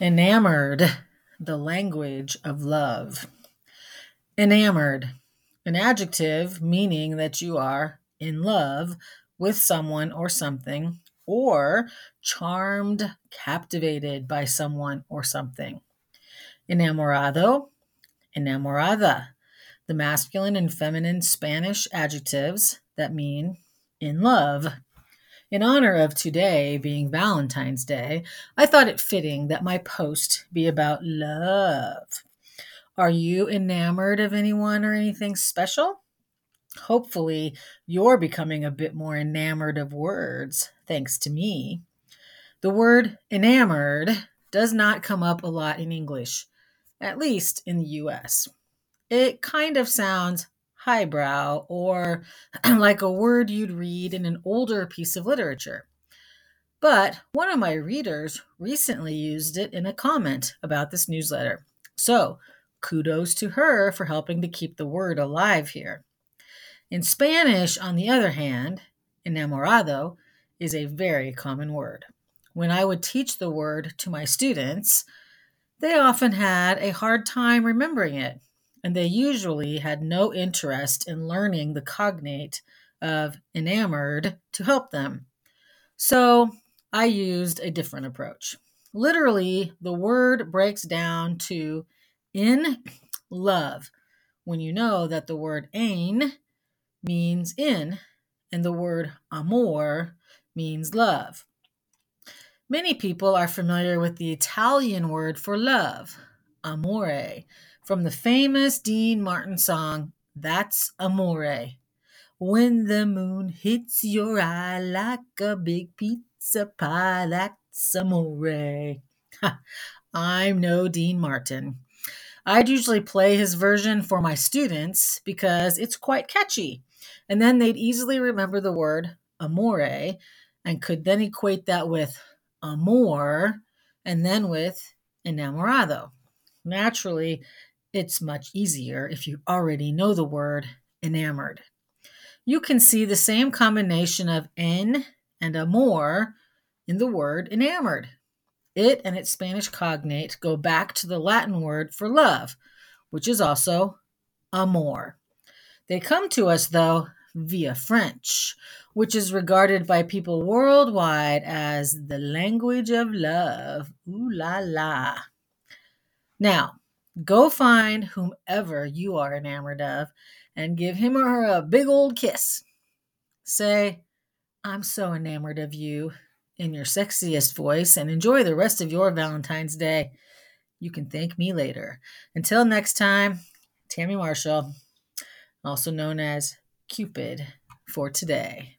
Enamored, the language of love. Enamored, an adjective meaning that you are in love with someone or something, or charmed, captivated by someone or something. Enamorado, enamorada, the masculine and feminine Spanish adjectives that mean in love. In honor of today being Valentine's Day, I thought it fitting that my post be about love. Are you enamored of anyone or anything special? Hopefully, you're becoming a bit more enamored of words, thanks to me. The word enamored does not come up a lot in English, at least in the US. It kind of sounds highbrow or like a word you'd read in an older piece of literature. But one of my readers recently used it in a comment about this newsletter. So kudos to her for helping to keep the word alive here. In Spanish, on the other hand, enamorado is a very common word. When I would teach the word to my students, they often had a hard time remembering it and they usually had no interest in learning the cognate of enamored to help them. So I used a different approach. Literally, the word breaks down to in love when you know that the word en means in and the word amor means love. Many people are familiar with the Italian word for love, amore, from the famous Dean Martin song, That's Amore. When the moon hits your eye like a big pizza pie, that's amore. I'm no Dean Martin. I'd usually play his version for my students because it's quite catchy. And then they'd easily remember the word amore and could then equate that with amor and then with enamorado. Naturally, it's much easier if you already know the word enamored. You can see the same combination of en and amor in the word enamored. It and its Spanish cognate go back to the Latin word for love, which is also amor. They come to us, though, via French, which is regarded by people worldwide as the language of love. Ooh la la. Now, Go find whomever you are enamored of and give him or her a big old kiss. Say, I'm so enamored of you in your sexiest voice and enjoy the rest of your Valentine's Day. You can thank me later. Until next time, Tammy Marshall, also known as Cupid for today.